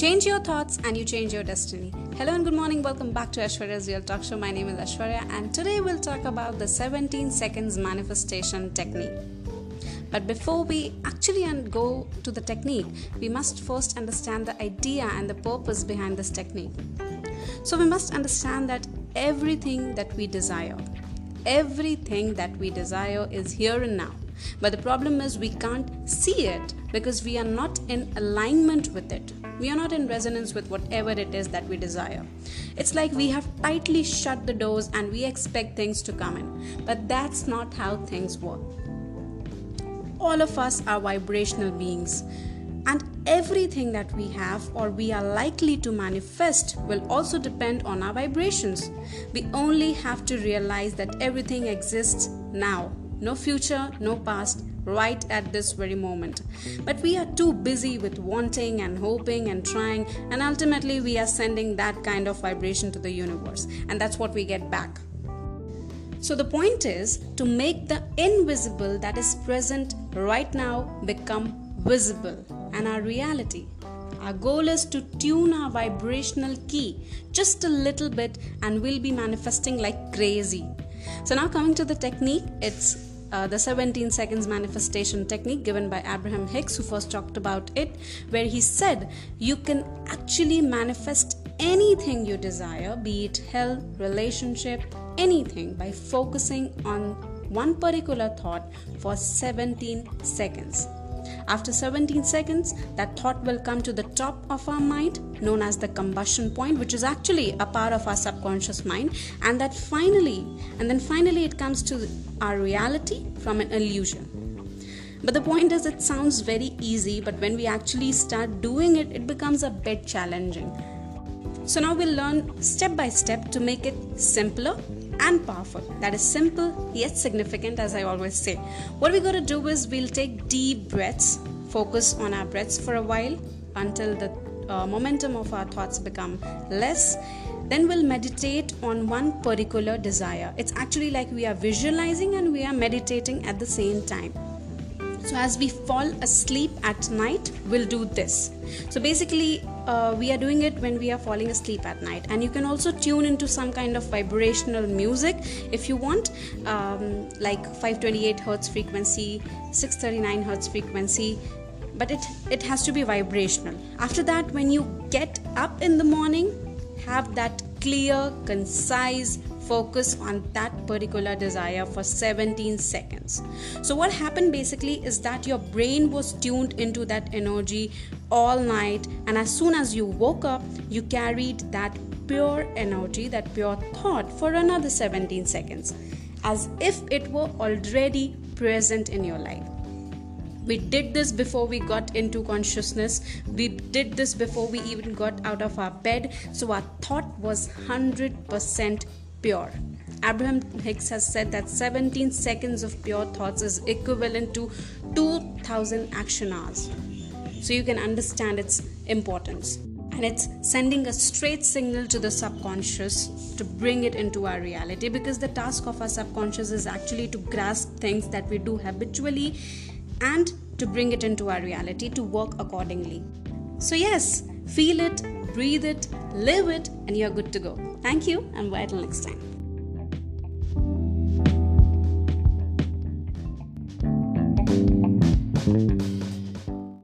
Change your thoughts and you change your destiny. Hello and good morning. Welcome back to Ashwarya's Real Talk Show. My name is Ashwarya and today we'll talk about the 17 seconds manifestation technique. But before we actually go to the technique, we must first understand the idea and the purpose behind this technique. So we must understand that everything that we desire, everything that we desire is here and now. But the problem is we can't see it because we are not in alignment with it. We are not in resonance with whatever it is that we desire. It's like we have tightly shut the doors and we expect things to come in. But that's not how things work. All of us are vibrational beings. And everything that we have or we are likely to manifest will also depend on our vibrations. We only have to realize that everything exists now no future, no past, right at this very moment. But we are too busy with wanting and hoping and trying, and ultimately we are sending that kind of vibration to the universe, and that's what we get back. So, the point is to make the invisible that is present right now become visible and our reality. Our goal is to tune our vibrational key just a little bit, and we'll be manifesting like crazy. So, now coming to the technique, it's uh, the 17 seconds manifestation technique given by Abraham Hicks, who first talked about it, where he said you can actually manifest anything you desire, be it health, relationship, anything, by focusing on one particular thought for 17 seconds. After 17 seconds, that thought will come to the top of our mind, known as the combustion point, which is actually a part of our subconscious mind, and that finally, and then finally, it comes to our reality from an illusion. But the point is, it sounds very easy, but when we actually start doing it, it becomes a bit challenging. So now we'll learn step by step to make it simpler and powerful. That is simple yet significant, as I always say. What we're going to do is we'll take deep breaths, focus on our breaths for a while until the uh, momentum of our thoughts become less. Then we'll meditate on one particular desire. It's actually like we are visualizing and we are meditating at the same time. So, as we fall asleep at night, we'll do this. So, basically, uh, we are doing it when we are falling asleep at night, and you can also tune into some kind of vibrational music if you want, um, like 528 hertz frequency, 639 hertz frequency. But it, it has to be vibrational. After that, when you get up in the morning, have that clear, concise, focus on that particular desire for 17 seconds. So, what happened basically is that your brain was tuned into that energy all night, and as soon as you woke up, you carried that pure energy, that pure thought for another 17 seconds, as if it were already present in your life. We did this before we got into consciousness. We did this before we even got out of our bed. So our thought was 100% pure. Abraham Hicks has said that 17 seconds of pure thoughts is equivalent to 2000 action hours. So you can understand its importance. And it's sending a straight signal to the subconscious to bring it into our reality because the task of our subconscious is actually to grasp things that we do habitually and to bring it into our reality to work accordingly. So, yes, feel it, breathe it, live it, and you're good to go. Thank you, and bye till next time.